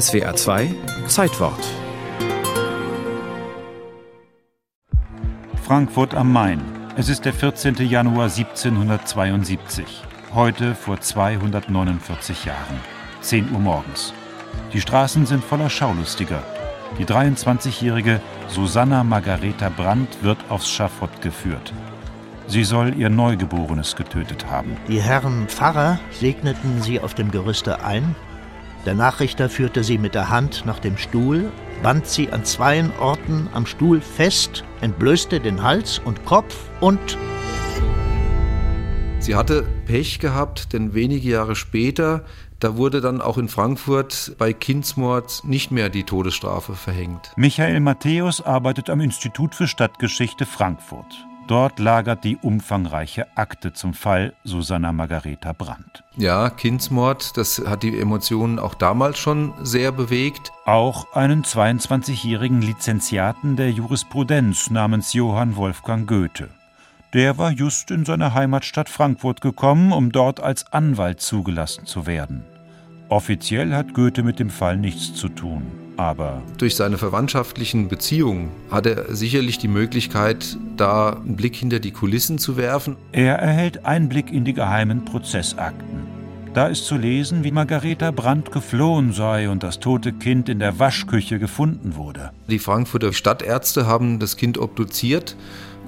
SWA 2 Zeitwort. Frankfurt am Main. Es ist der 14. Januar 1772. Heute vor 249 Jahren. 10 Uhr morgens. Die Straßen sind voller Schaulustiger. Die 23-jährige Susanna Margareta Brandt wird aufs Schafott geführt. Sie soll ihr Neugeborenes getötet haben. Die Herren Pfarrer segneten sie auf dem Gerüste ein. Der Nachrichter führte sie mit der Hand nach dem Stuhl, band sie an zweien Orten am Stuhl fest, entblößte den Hals und Kopf und Sie hatte Pech gehabt, denn wenige Jahre später, da wurde dann auch in Frankfurt bei Kindsmord nicht mehr die Todesstrafe verhängt. Michael Matthäus arbeitet am Institut für Stadtgeschichte Frankfurt. Dort lagert die umfangreiche Akte zum Fall Susanna Margareta Brandt. Ja, Kindsmord, das hat die Emotionen auch damals schon sehr bewegt. Auch einen 22-jährigen Lizenziaten der Jurisprudenz namens Johann Wolfgang Goethe. Der war just in seine Heimatstadt Frankfurt gekommen, um dort als Anwalt zugelassen zu werden. Offiziell hat Goethe mit dem Fall nichts zu tun, aber durch seine verwandtschaftlichen Beziehungen hat er sicherlich die Möglichkeit, da einen Blick hinter die Kulissen zu werfen. Er erhält Einblick in die geheimen Prozessakten. Da ist zu lesen, wie Margareta Brandt geflohen sei und das tote Kind in der Waschküche gefunden wurde. Die Frankfurter Stadtärzte haben das Kind obduziert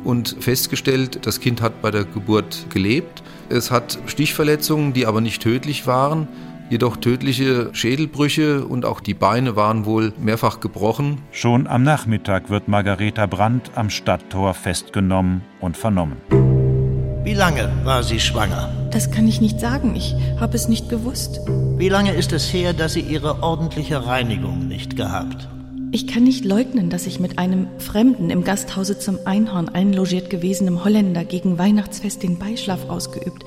und festgestellt, das Kind hat bei der Geburt gelebt. Es hat Stichverletzungen, die aber nicht tödlich waren jedoch tödliche Schädelbrüche und auch die Beine waren wohl mehrfach gebrochen. Schon am Nachmittag wird Margareta Brandt am Stadttor festgenommen und vernommen. Wie lange war sie schwanger? Das kann ich nicht sagen. Ich habe es nicht gewusst. Wie lange ist es her, dass sie ihre ordentliche Reinigung nicht gehabt? Ich kann nicht leugnen, dass ich mit einem Fremden im Gasthause zum Einhorn einlogiert gewesenem Holländer gegen Weihnachtsfest den Beischlaf ausgeübt.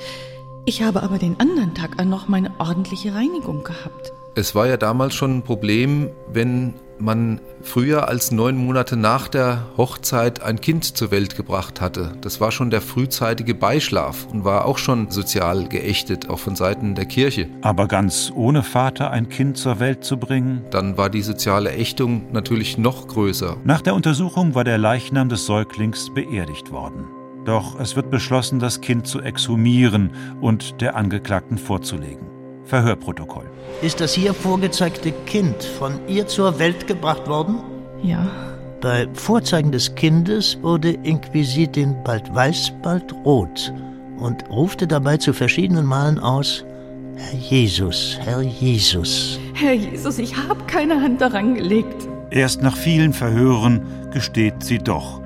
Ich habe aber den anderen Tag an noch meine ordentliche Reinigung gehabt. Es war ja damals schon ein Problem, wenn man früher als neun Monate nach der Hochzeit ein Kind zur Welt gebracht hatte. Das war schon der frühzeitige Beischlaf und war auch schon sozial geächtet, auch von Seiten der Kirche. Aber ganz ohne Vater ein Kind zur Welt zu bringen? Dann war die soziale Ächtung natürlich noch größer. Nach der Untersuchung war der Leichnam des Säuglings beerdigt worden. Doch es wird beschlossen, das Kind zu exhumieren und der Angeklagten vorzulegen. Verhörprotokoll. Ist das hier vorgezeigte Kind von ihr zur Welt gebracht worden? Ja. Bei Vorzeigen des Kindes wurde Inquisitin bald weiß, bald rot und rufte dabei zu verschiedenen Malen aus: Herr Jesus, Herr Jesus. Herr Jesus, ich habe keine Hand daran gelegt. Erst nach vielen Verhören gesteht sie doch.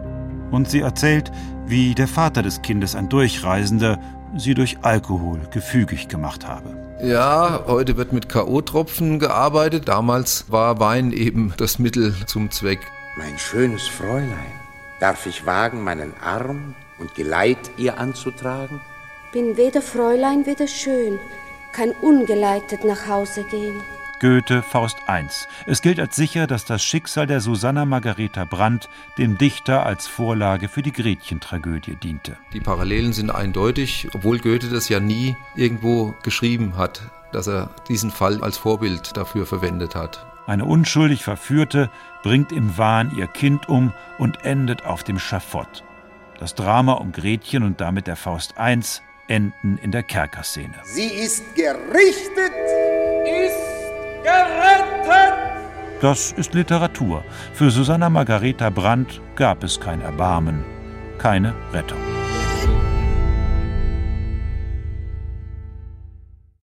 Und sie erzählt, wie der Vater des Kindes, ein Durchreisender, sie durch Alkohol gefügig gemacht habe. Ja, heute wird mit K.O.-Tropfen gearbeitet. Damals war Wein eben das Mittel zum Zweck. Mein schönes Fräulein, darf ich wagen, meinen Arm und Geleit ihr anzutragen? Bin weder Fräulein, weder schön, kann ungeleitet nach Hause gehen. Goethe, Faust I. Es gilt als sicher, dass das Schicksal der Susanna Margareta Brandt dem Dichter als Vorlage für die Gretchen-Tragödie diente. Die Parallelen sind eindeutig, obwohl Goethe das ja nie irgendwo geschrieben hat, dass er diesen Fall als Vorbild dafür verwendet hat. Eine unschuldig Verführte bringt im Wahn ihr Kind um und endet auf dem Schafott. Das Drama um Gretchen und damit der Faust I enden in der Kerkerszene. Sie ist gerichtet! Ist gerettet! Das ist Literatur. Für Susanna Margareta Brandt gab es kein Erbarmen, keine Rettung.